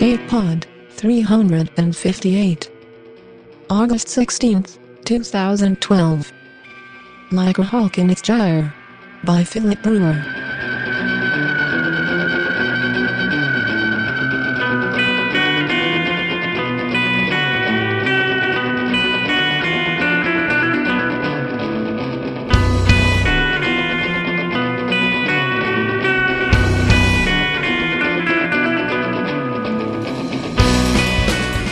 Escape Pod 358. August 16, 2012. Like a Hawk in its Gyre. By Philip Brewer.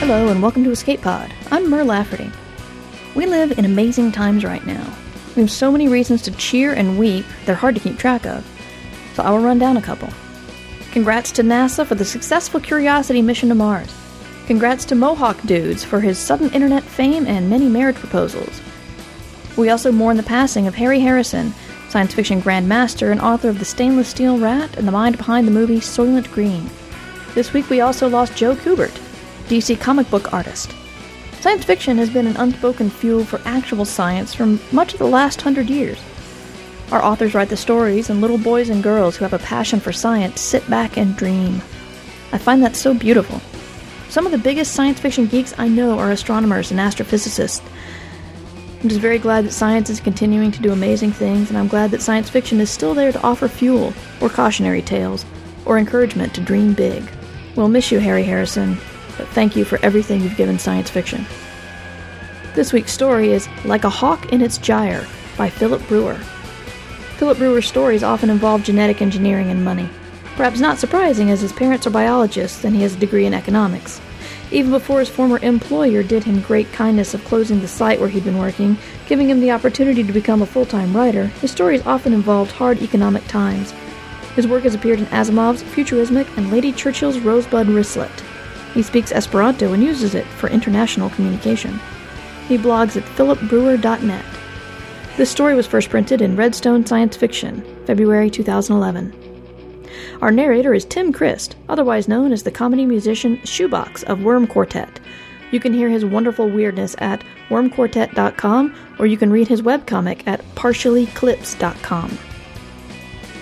Hello and welcome to Escape Pod. I'm Mur Lafferty. We live in amazing times right now. We have so many reasons to cheer and weep, they're hard to keep track of. So I will run down a couple. Congrats to NASA for the successful Curiosity mission to Mars. Congrats to Mohawk Dudes for his sudden internet fame and many marriage proposals. We also mourn the passing of Harry Harrison, science fiction grandmaster and author of The Stainless Steel Rat and the mind behind the movie Soylent Green. This week we also lost Joe Kubert, DC comic book artist. Science fiction has been an unspoken fuel for actual science for much of the last hundred years. Our authors write the stories, and little boys and girls who have a passion for science sit back and dream. I find that so beautiful. Some of the biggest science fiction geeks I know are astronomers and astrophysicists. I'm just very glad that science is continuing to do amazing things, and I'm glad that science fiction is still there to offer fuel, or cautionary tales, or encouragement to dream big. We'll miss you, Harry Harrison, but thank you for everything you've given science fiction. This week's story is Like a Hawk in Its Gyre by Philip Brewer. Philip Brewer's stories often involve genetic engineering and money. Perhaps not surprising as his parents are biologists and he has a degree in economics. Even before his former employer did him great kindness of closing the site where he'd been working, giving him the opportunity to become a full time writer, his stories often involved hard economic times. His work has appeared in Asimov's Futurismic and Lady Churchill's Rosebud Wristlet. He speaks Esperanto and uses it for international communication. He blogs at philipbrewer.net. This story was first printed in Redstone Science Fiction, February 2011. Our narrator is Tim Crist, otherwise known as the comedy musician Shoebox of Worm Quartet. You can hear his wonderful weirdness at wormquartet.com or you can read his webcomic at partiallyclips.com.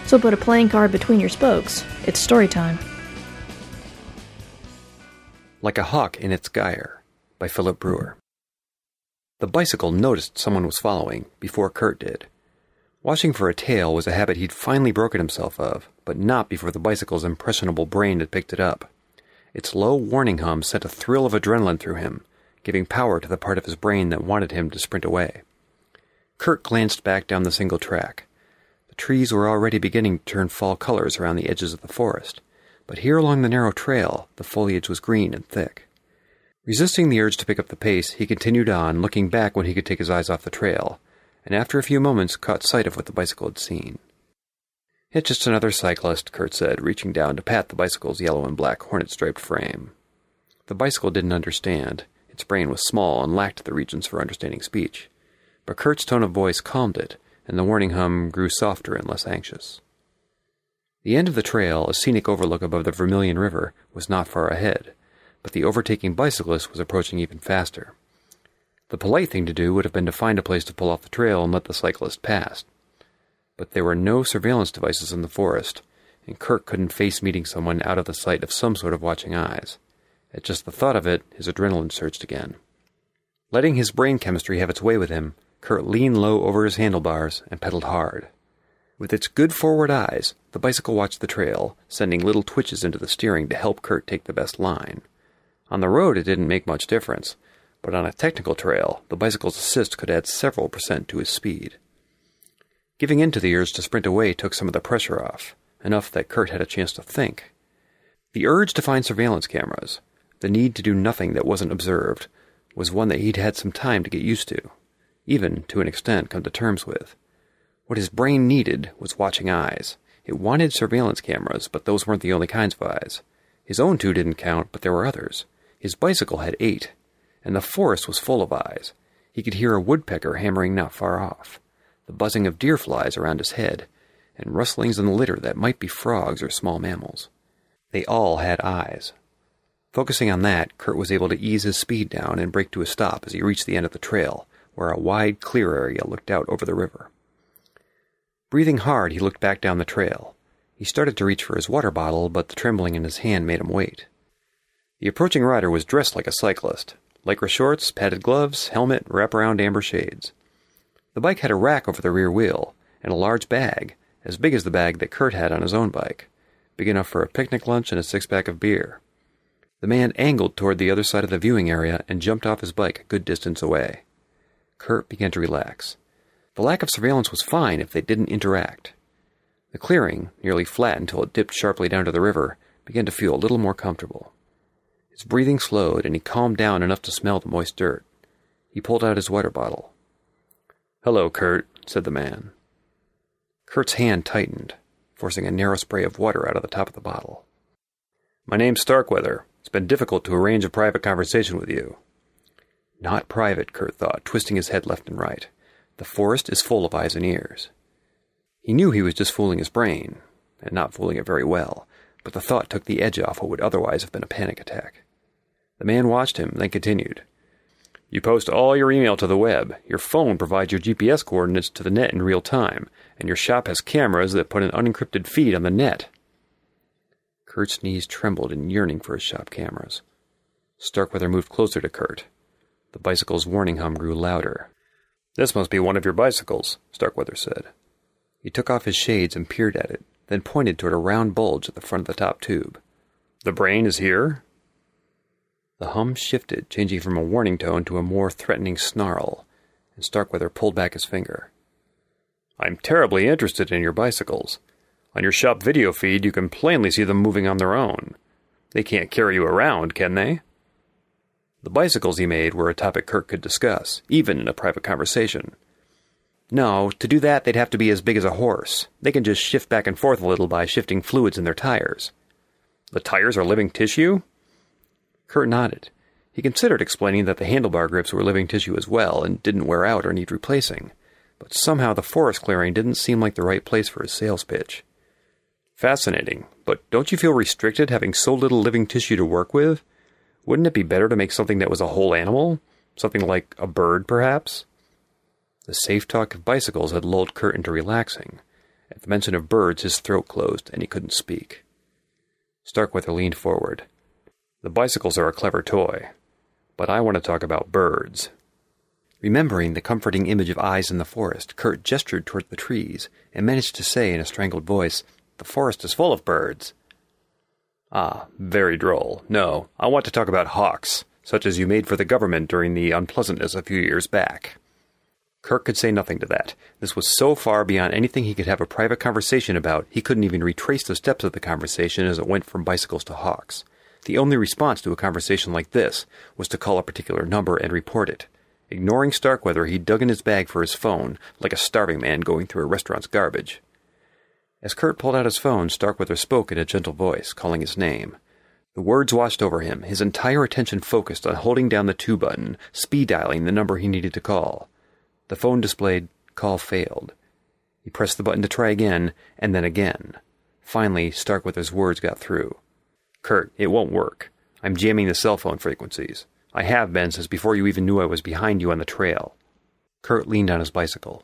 So put a playing card between your spokes. It's story time. Like a Hawk in Its Gyre by Philip Brewer. The bicycle noticed someone was following before Kurt did. Watching for a tail was a habit he'd finally broken himself of, but not before the bicycle's impressionable brain had picked it up. Its low warning hum sent a thrill of adrenaline through him, giving power to the part of his brain that wanted him to sprint away. Kurt glanced back down the single track. The trees were already beginning to turn fall colors around the edges of the forest but here along the narrow trail the foliage was green and thick. Resisting the urge to pick up the pace, he continued on, looking back when he could take his eyes off the trail, and after a few moments caught sight of what the bicycle had seen. It's just another cyclist, Kurt said, reaching down to pat the bicycle's yellow and black hornet striped frame. The bicycle didn't understand. Its brain was small and lacked the regions for understanding speech. But Kurt's tone of voice calmed it, and the warning hum grew softer and less anxious. The end of the trail, a scenic overlook above the Vermilion River, was not far ahead, but the overtaking bicyclist was approaching even faster. The polite thing to do would have been to find a place to pull off the trail and let the cyclist pass. But there were no surveillance devices in the forest, and Kurt couldn't face meeting someone out of the sight of some sort of watching eyes. At just the thought of it, his adrenaline surged again. Letting his brain chemistry have its way with him, Kurt leaned low over his handlebars and pedaled hard. With its good forward eyes, the bicycle watched the trail, sending little twitches into the steering to help Kurt take the best line. On the road, it didn't make much difference, but on a technical trail, the bicycle's assist could add several percent to his speed. Giving in to the urge to sprint away took some of the pressure off, enough that Kurt had a chance to think. The urge to find surveillance cameras, the need to do nothing that wasn't observed, was one that he'd had some time to get used to, even, to an extent, come to terms with. What his brain needed was watching eyes. It wanted surveillance cameras, but those weren't the only kinds of eyes. His own two didn't count, but there were others. His bicycle had eight, and the forest was full of eyes. He could hear a woodpecker hammering not far off, the buzzing of deer flies around his head, and rustlings in the litter that might be frogs or small mammals. They all had eyes. Focusing on that, Kurt was able to ease his speed down and brake to a stop as he reached the end of the trail, where a wide, clear area looked out over the river. Breathing hard, he looked back down the trail. He started to reach for his water bottle, but the trembling in his hand made him wait. The approaching rider was dressed like a cyclist lycra shorts, padded gloves, helmet, wraparound amber shades. The bike had a rack over the rear wheel and a large bag, as big as the bag that Kurt had on his own bike, big enough for a picnic lunch and a six pack of beer. The man angled toward the other side of the viewing area and jumped off his bike a good distance away. Kurt began to relax. The lack of surveillance was fine if they didn't interact. The clearing, nearly flat until it dipped sharply down to the river, began to feel a little more comfortable. His breathing slowed, and he calmed down enough to smell the moist dirt. He pulled out his water bottle. Hello, Kurt, said the man. Kurt's hand tightened, forcing a narrow spray of water out of the top of the bottle. My name's Starkweather. It's been difficult to arrange a private conversation with you. Not private, Kurt thought, twisting his head left and right. The forest is full of eyes and ears. He knew he was just fooling his brain, and not fooling it very well, but the thought took the edge off what would otherwise have been a panic attack. The man watched him, then continued. You post all your email to the web. Your phone provides your GPS coordinates to the net in real time, and your shop has cameras that put an unencrypted feed on the net. Kurt's knees trembled in yearning for his shop cameras. Starkweather moved closer to Kurt. The bicycle's warning hum grew louder. This must be one of your bicycles, Starkweather said. He took off his shades and peered at it, then pointed toward a round bulge at the front of the top tube. The brain is here? The hum shifted, changing from a warning tone to a more threatening snarl, and Starkweather pulled back his finger. I'm terribly interested in your bicycles. On your shop video feed, you can plainly see them moving on their own. They can't carry you around, can they? The bicycles he made were a topic Kurt could discuss, even in a private conversation. No, to do that, they'd have to be as big as a horse. They can just shift back and forth a little by shifting fluids in their tires. The tires are living tissue? Kurt nodded. He considered explaining that the handlebar grips were living tissue as well and didn't wear out or need replacing, but somehow the forest clearing didn't seem like the right place for his sales pitch. Fascinating, but don't you feel restricted having so little living tissue to work with? Wouldn't it be better to make something that was a whole animal? Something like a bird, perhaps? The safe talk of bicycles had lulled Kurt into relaxing. At the mention of birds, his throat closed and he couldn't speak. Starkweather leaned forward. The bicycles are a clever toy, but I want to talk about birds. Remembering the comforting image of eyes in the forest, Kurt gestured toward the trees and managed to say in a strangled voice, The forest is full of birds. Ah, very droll. No, I want to talk about hawks, such as you made for the government during the unpleasantness a few years back. Kurt could say nothing to that. This was so far beyond anything he could have a private conversation about, he couldn't even retrace the steps of the conversation as it went from bicycles to hawks. The only response to a conversation like this was to call a particular number and report it. Ignoring Starkweather, he dug in his bag for his phone, like a starving man going through a restaurant's garbage. As Kurt pulled out his phone, Starkweather spoke in a gentle voice, calling his name. The words washed over him, his entire attention focused on holding down the two button, speed dialing the number he needed to call. The phone displayed call failed. He pressed the button to try again, and then again. Finally, Starkweather's words got through. Kurt, it won't work. I'm jamming the cell phone frequencies. I have been since before you even knew I was behind you on the trail. Kurt leaned on his bicycle.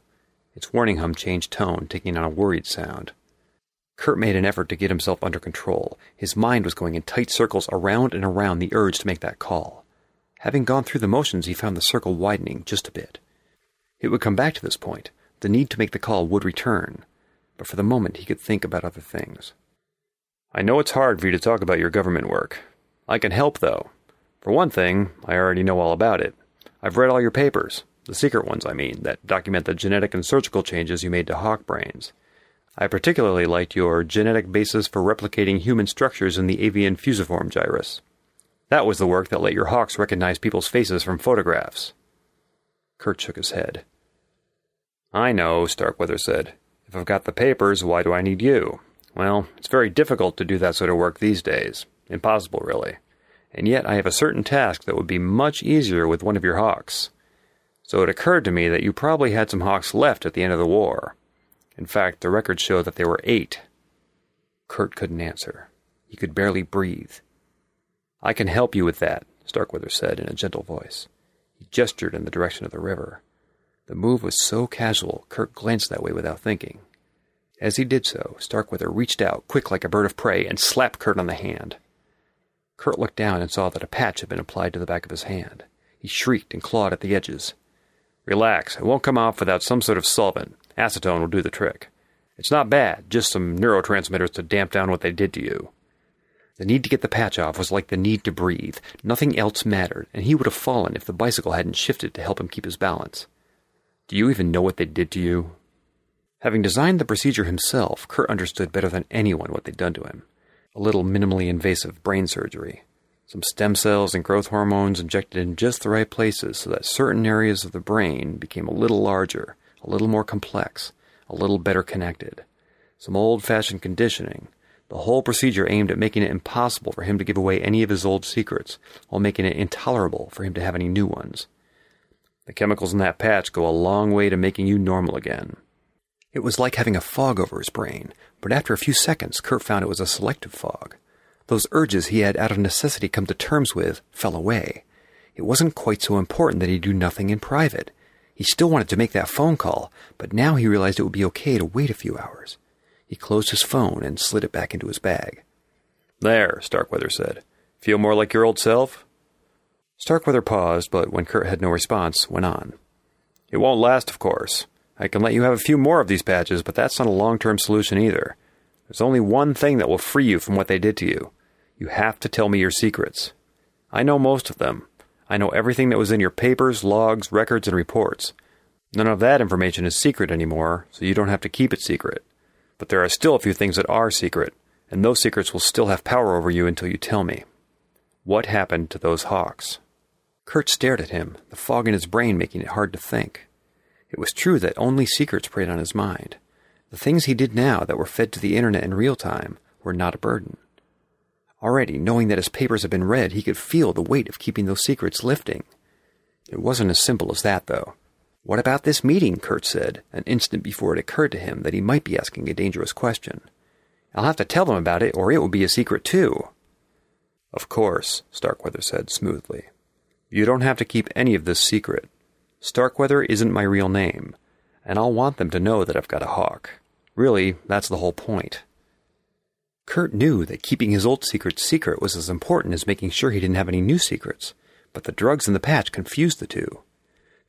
Its warning hum changed tone, taking on a worried sound. Kurt made an effort to get himself under control. His mind was going in tight circles around and around the urge to make that call. Having gone through the motions, he found the circle widening just a bit. It would come back to this point. The need to make the call would return. But for the moment, he could think about other things. I know it's hard for you to talk about your government work. I can help, though. For one thing, I already know all about it. I've read all your papers, the secret ones, I mean, that document the genetic and surgical changes you made to hawk brains. I particularly liked your genetic basis for replicating human structures in the avian fusiform gyrus. That was the work that let your hawks recognize people's faces from photographs. Kurt shook his head. I know, Starkweather said. If I've got the papers, why do I need you? Well, it's very difficult to do that sort of work these days. Impossible, really. And yet I have a certain task that would be much easier with one of your hawks. So it occurred to me that you probably had some hawks left at the end of the war. In fact, the records show that there were eight. Kurt couldn't answer. He could barely breathe. I can help you with that, Starkweather said in a gentle voice. He gestured in the direction of the river. The move was so casual, Kurt glanced that way without thinking. As he did so, Starkweather reached out, quick like a bird of prey, and slapped Kurt on the hand. Kurt looked down and saw that a patch had been applied to the back of his hand. He shrieked and clawed at the edges. Relax, it won't come off without some sort of solvent. Acetone will do the trick. It's not bad, just some neurotransmitters to damp down what they did to you. The need to get the patch off was like the need to breathe. Nothing else mattered, and he would have fallen if the bicycle hadn't shifted to help him keep his balance. Do you even know what they did to you? Having designed the procedure himself, Kurt understood better than anyone what they'd done to him. A little minimally invasive brain surgery. Some stem cells and growth hormones injected in just the right places so that certain areas of the brain became a little larger, a little more complex, a little better connected. Some old fashioned conditioning. The whole procedure aimed at making it impossible for him to give away any of his old secrets, while making it intolerable for him to have any new ones. The chemicals in that patch go a long way to making you normal again. It was like having a fog over his brain, but after a few seconds, Kurt found it was a selective fog. Those urges he had out of necessity come to terms with fell away. It wasn't quite so important that he do nothing in private. He still wanted to make that phone call, but now he realized it would be okay to wait a few hours. He closed his phone and slid it back into his bag. There, Starkweather said. Feel more like your old self? Starkweather paused, but when Kurt had no response, went on. It won't last, of course. I can let you have a few more of these patches, but that's not a long term solution either. There's only one thing that will free you from what they did to you. You have to tell me your secrets. I know most of them. I know everything that was in your papers, logs, records, and reports. None of that information is secret anymore, so you don't have to keep it secret. But there are still a few things that are secret, and those secrets will still have power over you until you tell me. What happened to those hawks? Kurt stared at him, the fog in his brain making it hard to think. It was true that only secrets preyed on his mind. The things he did now that were fed to the internet in real time were not a burden. Already, knowing that his papers had been read, he could feel the weight of keeping those secrets lifting. It wasn't as simple as that, though. What about this meeting? Kurt said, an instant before it occurred to him that he might be asking a dangerous question. I'll have to tell them about it, or it will be a secret, too. Of course, Starkweather said smoothly. You don't have to keep any of this secret. Starkweather isn't my real name, and I'll want them to know that I've got a hawk. Really, that's the whole point. Kurt knew that keeping his old secrets secret was as important as making sure he didn't have any new secrets, but the drugs in the patch confused the two.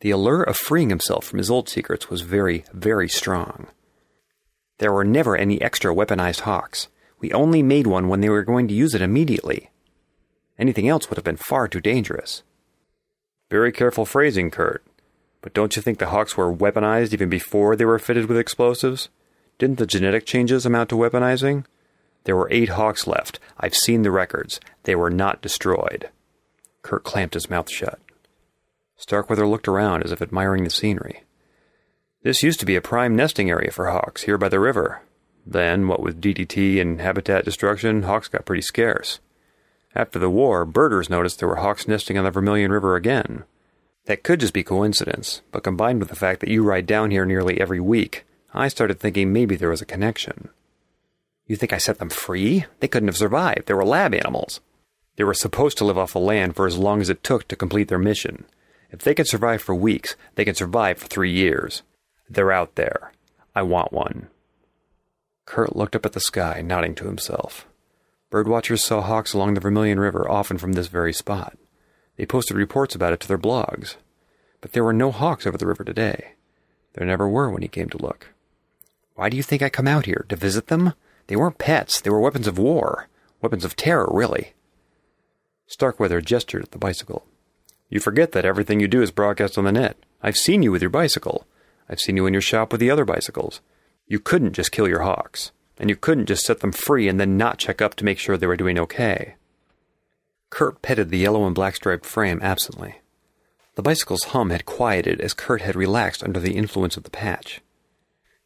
The allure of freeing himself from his old secrets was very, very strong. There were never any extra weaponized hawks. We only made one when they were going to use it immediately. Anything else would have been far too dangerous. Very careful phrasing, Kurt. But don't you think the Hawks were weaponized even before they were fitted with explosives? Didn't the genetic changes amount to weaponizing? There were eight Hawks left. I've seen the records. They were not destroyed. Kurt clamped his mouth shut. Starkweather looked around as if admiring the scenery. This used to be a prime nesting area for hawks here by the river. Then, what with DDT and habitat destruction, hawks got pretty scarce. After the war, birders noticed there were hawks nesting on the Vermilion River again. That could just be coincidence, but combined with the fact that you ride down here nearly every week, I started thinking maybe there was a connection. You think I set them free? They couldn't have survived. They were lab animals. They were supposed to live off the land for as long as it took to complete their mission. If they can survive for weeks, they can survive for three years. They're out there. I want one. Kurt looked up at the sky, nodding to himself. Birdwatchers saw hawks along the Vermilion River often from this very spot. They posted reports about it to their blogs. But there were no hawks over the river today. There never were when he came to look. Why do you think I come out here? To visit them? They weren't pets. They were weapons of war. Weapons of terror, really. Starkweather gestured at the bicycle. You forget that everything you do is broadcast on the net. I've seen you with your bicycle. I've seen you in your shop with the other bicycles. You couldn't just kill your hawks. And you couldn't just set them free and then not check up to make sure they were doing okay. Kurt petted the yellow and black striped frame absently. The bicycle's hum had quieted as Kurt had relaxed under the influence of the patch.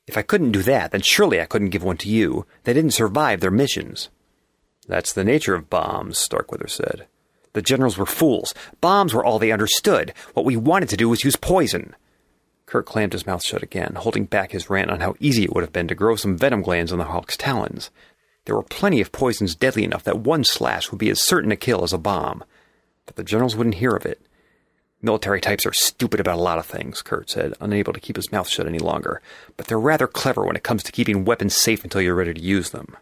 If I couldn't do that, then surely I couldn't give one to you. They didn't survive their missions. That's the nature of bombs, Starkweather said. The generals were fools. Bombs were all they understood. What we wanted to do was use poison. Kurt clamped his mouth shut again, holding back his rant on how easy it would have been to grow some venom glands on the hawk's talons. There were plenty of poisons deadly enough that one slash would be as certain a kill as a bomb. But the generals wouldn't hear of it. Military types are stupid about a lot of things, Kurt said, unable to keep his mouth shut any longer. But they're rather clever when it comes to keeping weapons safe until you're ready to use them.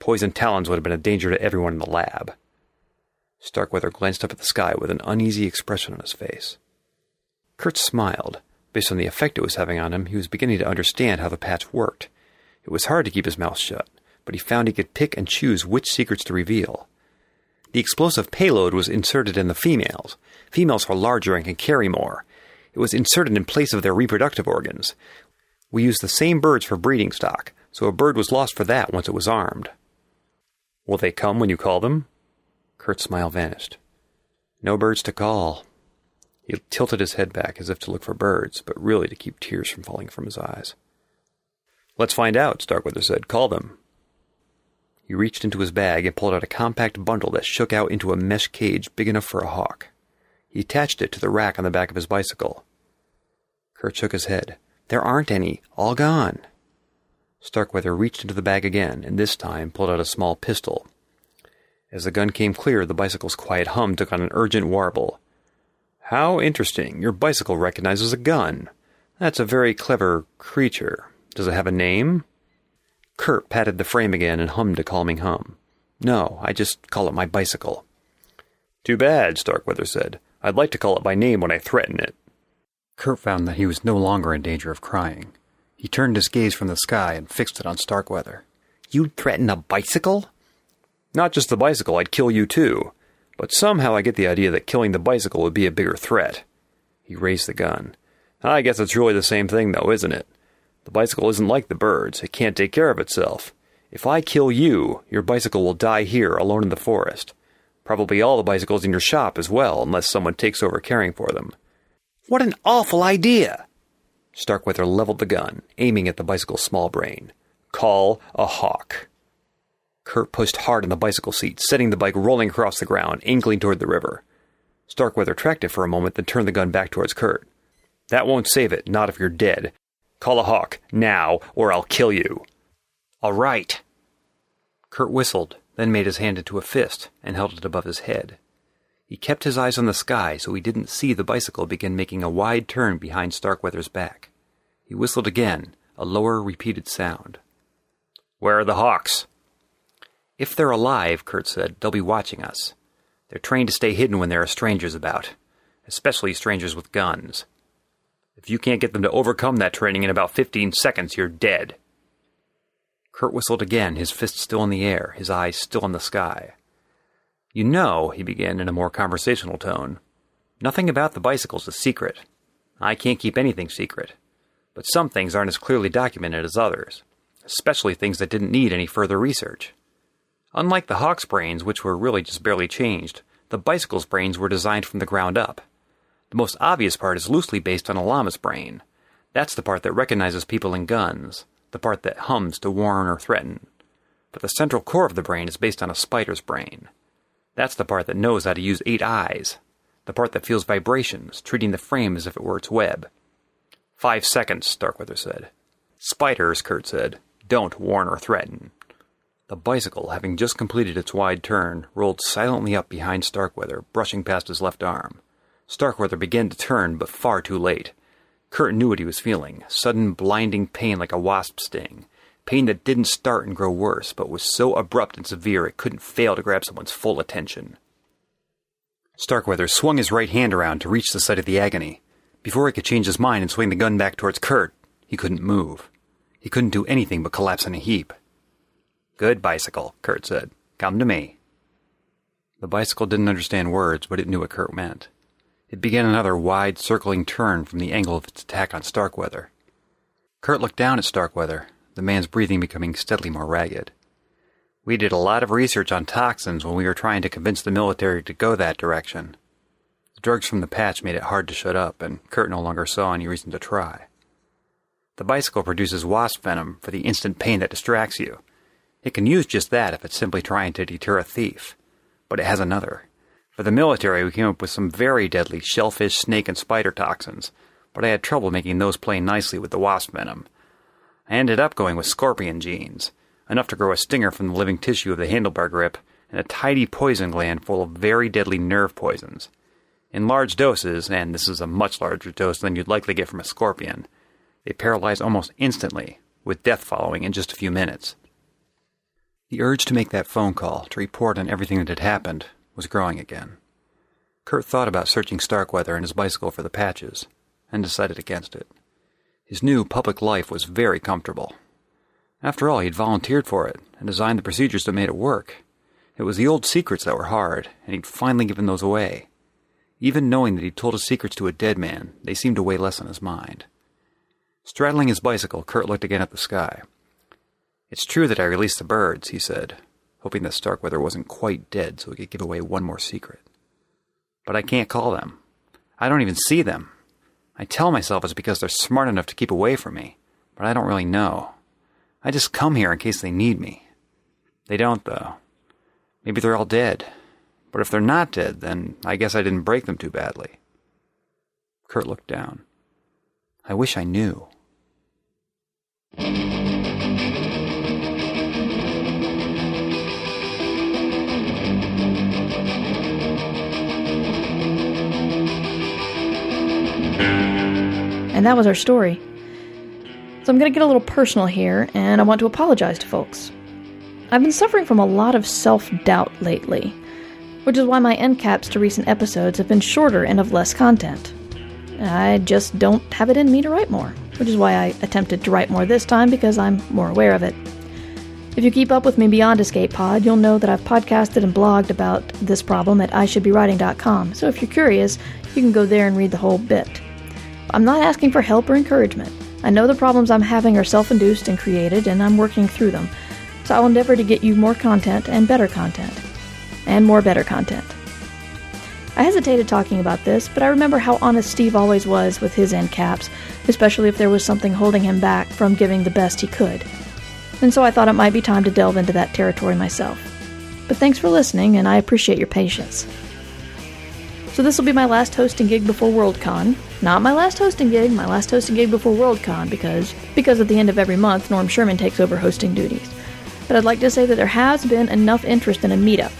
Poison talons would have been a danger to everyone in the lab. Starkweather glanced up at the sky with an uneasy expression on his face. Kurt smiled. Based on the effect it was having on him, he was beginning to understand how the patch worked. It was hard to keep his mouth shut, but he found he could pick and choose which secrets to reveal. The explosive payload was inserted in the females. Females are larger and can carry more. It was inserted in place of their reproductive organs. We used the same birds for breeding stock, so a bird was lost for that once it was armed. Will they come when you call them? Kurt's smile vanished. No birds to call. He tilted his head back as if to look for birds, but really to keep tears from falling from his eyes. Let's find out, Starkweather said. Call them. He reached into his bag and pulled out a compact bundle that shook out into a mesh cage big enough for a hawk. He attached it to the rack on the back of his bicycle. Kurt shook his head. There aren't any. All gone. Starkweather reached into the bag again, and this time pulled out a small pistol. As the gun came clear, the bicycle's quiet hum took on an urgent warble. How interesting. Your bicycle recognizes a gun. That's a very clever creature. Does it have a name? Kurt patted the frame again and hummed a calming hum. No, I just call it my bicycle. Too bad, Starkweather said. I'd like to call it by name when I threaten it. Kurt found that he was no longer in danger of crying. He turned his gaze from the sky and fixed it on Starkweather. You'd threaten a bicycle? Not just the bicycle, I'd kill you too. But somehow I get the idea that killing the bicycle would be a bigger threat. He raised the gun. I guess it's really the same thing, though, isn't it? The bicycle isn't like the birds. It can't take care of itself. If I kill you, your bicycle will die here alone in the forest. Probably all the bicycles in your shop as well, unless someone takes over caring for them. What an awful idea! Starkweather leveled the gun, aiming at the bicycle's small brain. Call a hawk. Kurt pushed hard on the bicycle seat, setting the bike rolling across the ground, angling toward the river. Starkweather tracked it for a moment, then turned the gun back towards Kurt. That won't save it, not if you're dead. Call a hawk, now, or I'll kill you. All right. Kurt whistled, then made his hand into a fist and held it above his head. He kept his eyes on the sky so he didn't see the bicycle begin making a wide turn behind Starkweather's back. He whistled again, a lower, repeated sound. Where are the hawks? If they're alive, Kurt said, they'll be watching us. They're trained to stay hidden when there are strangers about, especially strangers with guns. If you can't get them to overcome that training in about 15 seconds, you're dead. Kurt whistled again, his fist still in the air, his eyes still on the sky. You know, he began in a more conversational tone, nothing about the bicycles is secret. I can't keep anything secret. But some things aren't as clearly documented as others, especially things that didn't need any further research. Unlike the Hawk's brains, which were really just barely changed, the bicycle's brains were designed from the ground up. The most obvious part is loosely based on a llama's brain. That's the part that recognizes people and guns, the part that hums to warn or threaten. But the central core of the brain is based on a spider's brain. That's the part that knows how to use eight eyes, the part that feels vibrations, treating the frame as if it were its web. Five seconds, Starkweather said. Spiders, Kurt said, don't warn or threaten. The bicycle, having just completed its wide turn, rolled silently up behind Starkweather, brushing past his left arm. Starkweather began to turn, but far too late. Kurt knew what he was feeling sudden blinding pain like a wasp sting. Pain that didn't start and grow worse, but was so abrupt and severe it couldn't fail to grab someone's full attention. Starkweather swung his right hand around to reach the site of the agony. Before he could change his mind and swing the gun back towards Kurt, he couldn't move. He couldn't do anything but collapse in a heap. Good bicycle, Kurt said. Come to me. The bicycle didn't understand words, but it knew what Kurt meant. It began another wide, circling turn from the angle of its attack on Starkweather. Kurt looked down at Starkweather, the man's breathing becoming steadily more ragged. We did a lot of research on toxins when we were trying to convince the military to go that direction. The drugs from the patch made it hard to shut up, and Kurt no longer saw any reason to try. The bicycle produces wasp venom for the instant pain that distracts you. It can use just that if it's simply trying to deter a thief. But it has another. For the military, we came up with some very deadly shellfish, snake, and spider toxins, but I had trouble making those play nicely with the wasp venom. I ended up going with scorpion genes, enough to grow a stinger from the living tissue of the handlebar grip, and a tidy poison gland full of very deadly nerve poisons. In large doses, and this is a much larger dose than you'd likely get from a scorpion, they paralyze almost instantly, with death following in just a few minutes. The urge to make that phone call, to report on everything that had happened, was growing again. Kurt thought about searching Starkweather and his bicycle for the patches, and decided against it. His new public life was very comfortable. After all, he'd volunteered for it and designed the procedures that made it work. It was the old secrets that were hard, and he'd finally given those away. Even knowing that he'd told his secrets to a dead man, they seemed to weigh less on his mind. Straddling his bicycle, Kurt looked again at the sky. It's true that I released the birds, he said, hoping that Starkweather wasn't quite dead so he could give away one more secret. But I can't call them. I don't even see them. I tell myself it's because they're smart enough to keep away from me, but I don't really know. I just come here in case they need me. They don't, though. Maybe they're all dead. But if they're not dead, then I guess I didn't break them too badly. Kurt looked down. I wish I knew. And that was our story. So I'm going to get a little personal here, and I want to apologize to folks. I've been suffering from a lot of self doubt lately, which is why my end caps to recent episodes have been shorter and of less content. I just don't have it in me to write more, which is why I attempted to write more this time because I'm more aware of it. If you keep up with me beyond Escape Pod, you'll know that I've podcasted and blogged about this problem at ishouldbewriting.com, so if you're curious, you can go there and read the whole bit. I'm not asking for help or encouragement. I know the problems I'm having are self induced and created, and I'm working through them. So I'll endeavor to get you more content and better content. And more better content. I hesitated talking about this, but I remember how honest Steve always was with his end caps, especially if there was something holding him back from giving the best he could. And so I thought it might be time to delve into that territory myself. But thanks for listening, and I appreciate your patience. So this will be my last hosting gig before Worldcon. Not my last hosting gig, my last hosting gig before Worldcon because because at the end of every month Norm Sherman takes over hosting duties. But I'd like to say that there has been enough interest in a meetup.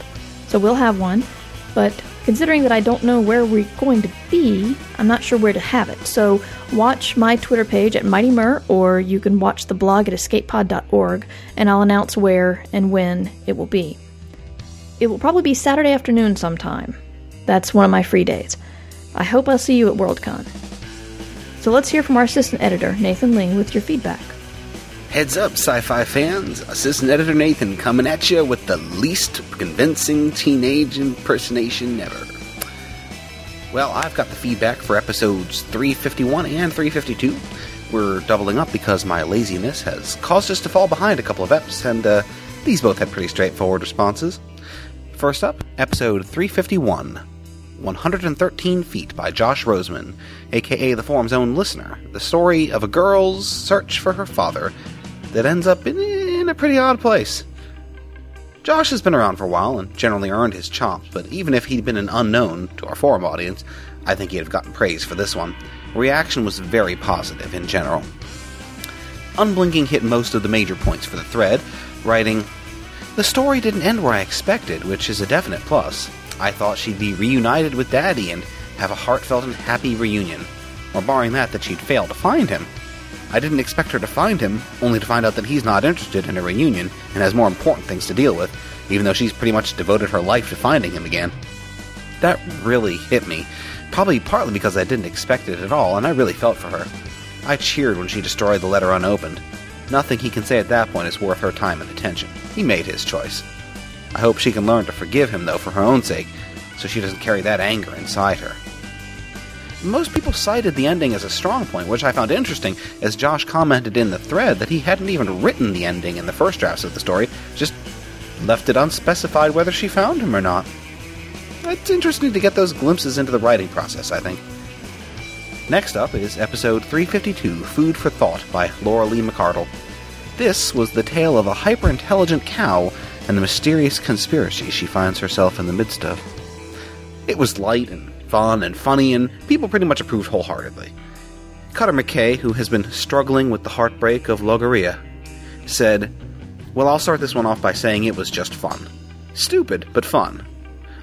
So we'll have one, but considering that I don't know where we're going to be, I'm not sure where to have it. So watch my Twitter page at Mighty or you can watch the blog at escapepod.org, and I'll announce where and when it will be. It will probably be Saturday afternoon sometime. That's one of my free days. I hope I'll see you at Worldcon. So let's hear from our assistant editor, Nathan Ling, with your feedback. Heads up, sci fi fans. Assistant Editor Nathan coming at you with the least convincing teenage impersonation ever. Well, I've got the feedback for episodes 351 and 352. We're doubling up because my laziness has caused us to fall behind a couple of eps, and uh, these both had pretty straightforward responses. First up, episode 351 113 Feet by Josh Roseman, aka the forum's own listener. The story of a girl's search for her father that ends up in, in a pretty odd place. Josh has been around for a while and generally earned his chops, but even if he'd been an unknown to our forum audience, I think he'd have gotten praise for this one. Reaction was very positive in general. Unblinking hit most of the major points for the thread, writing, The story didn't end where I expected, which is a definite plus. I thought she'd be reunited with Daddy and have a heartfelt and happy reunion, or barring that, that she'd fail to find him. I didn't expect her to find him, only to find out that he's not interested in a reunion and has more important things to deal with, even though she's pretty much devoted her life to finding him again. That really hit me, probably partly because I didn't expect it at all, and I really felt for her. I cheered when she destroyed the letter unopened. Nothing he can say at that point is worth her time and attention. He made his choice. I hope she can learn to forgive him, though, for her own sake, so she doesn't carry that anger inside her. Most people cited the ending as a strong point, which I found interesting, as Josh commented in the thread that he hadn't even written the ending in the first drafts of the story, just left it unspecified whether she found him or not. It's interesting to get those glimpses into the writing process, I think. Next up is episode 352 Food for Thought by Laura Lee McArdle. This was the tale of a hyper intelligent cow and the mysterious conspiracy she finds herself in the midst of. It was light and fun and funny, and people pretty much approved wholeheartedly. Cutter McKay, who has been struggling with the heartbreak of Logorrhea, said, Well, I'll start this one off by saying it was just fun. Stupid, but fun.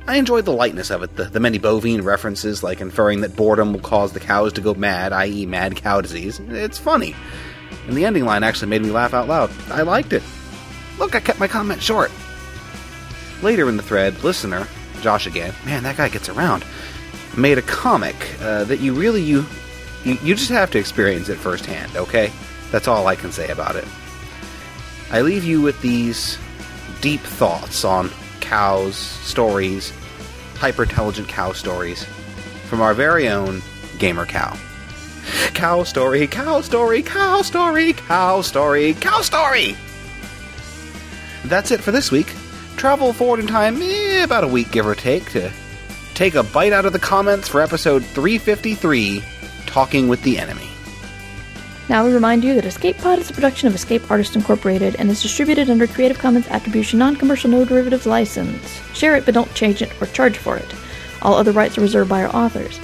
I enjoyed the lightness of it, the, the many bovine references, like inferring that boredom will cause the cows to go mad, i.e., mad cow disease. It's funny. And the ending line actually made me laugh out loud. I liked it. Look, I kept my comment short. Later in the thread, listener, Josh again. Man, that guy gets around. Made a comic uh, that you really you, you you just have to experience it firsthand. Okay, that's all I can say about it. I leave you with these deep thoughts on cows, stories, hyper intelligent cow stories from our very own Gamer Cow. Cow story, cow story, cow story, cow story, cow story! That's it for this week. Travel forward in time eh, about a week, give or take, to take a bite out of the comments for episode 353 Talking with the Enemy. Now we remind you that Escape Pod is a production of Escape Artists Incorporated and is distributed under Creative Commons Attribution Non-Commercial No Derivatives License. Share it but don't change it or charge for it. All other rights are reserved by our authors.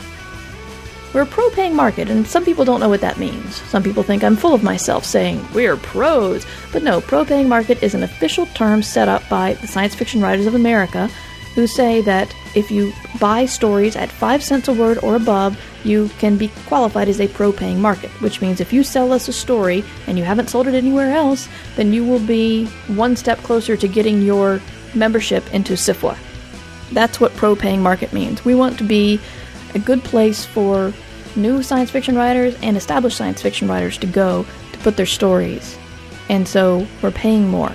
We're a pro paying market, and some people don't know what that means. Some people think I'm full of myself saying, we're pros. But no, pro paying market is an official term set up by the Science Fiction Writers of America who say that if you buy stories at 5 cents a word or above, you can be qualified as a pro paying market, which means if you sell us a story and you haven't sold it anywhere else, then you will be one step closer to getting your membership into SFWA. That's what pro paying market means. We want to be a good place for new science fiction writers and established science fiction writers to go to put their stories. And so we're paying more.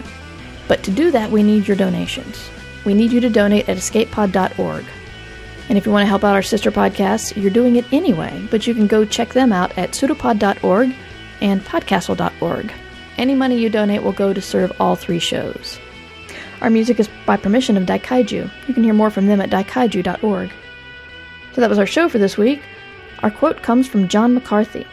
But to do that, we need your donations. We need you to donate at escapepod.org. And if you want to help out our sister podcasts, you're doing it anyway, but you can go check them out at pseudopod.org and podcastle.org. Any money you donate will go to serve all three shows. Our music is by permission of Daikaiju. You can hear more from them at daikaiju.org. So that was our show for this week. Our quote comes from John McCarthy.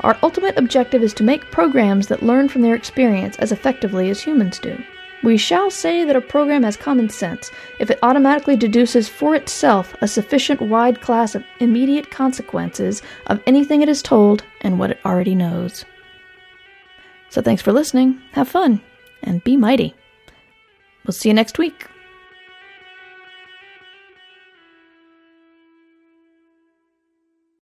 Our ultimate objective is to make programs that learn from their experience as effectively as humans do. We shall say that a program has common sense if it automatically deduces for itself a sufficient wide class of immediate consequences of anything it is told and what it already knows. So thanks for listening, have fun, and be mighty. We'll see you next week.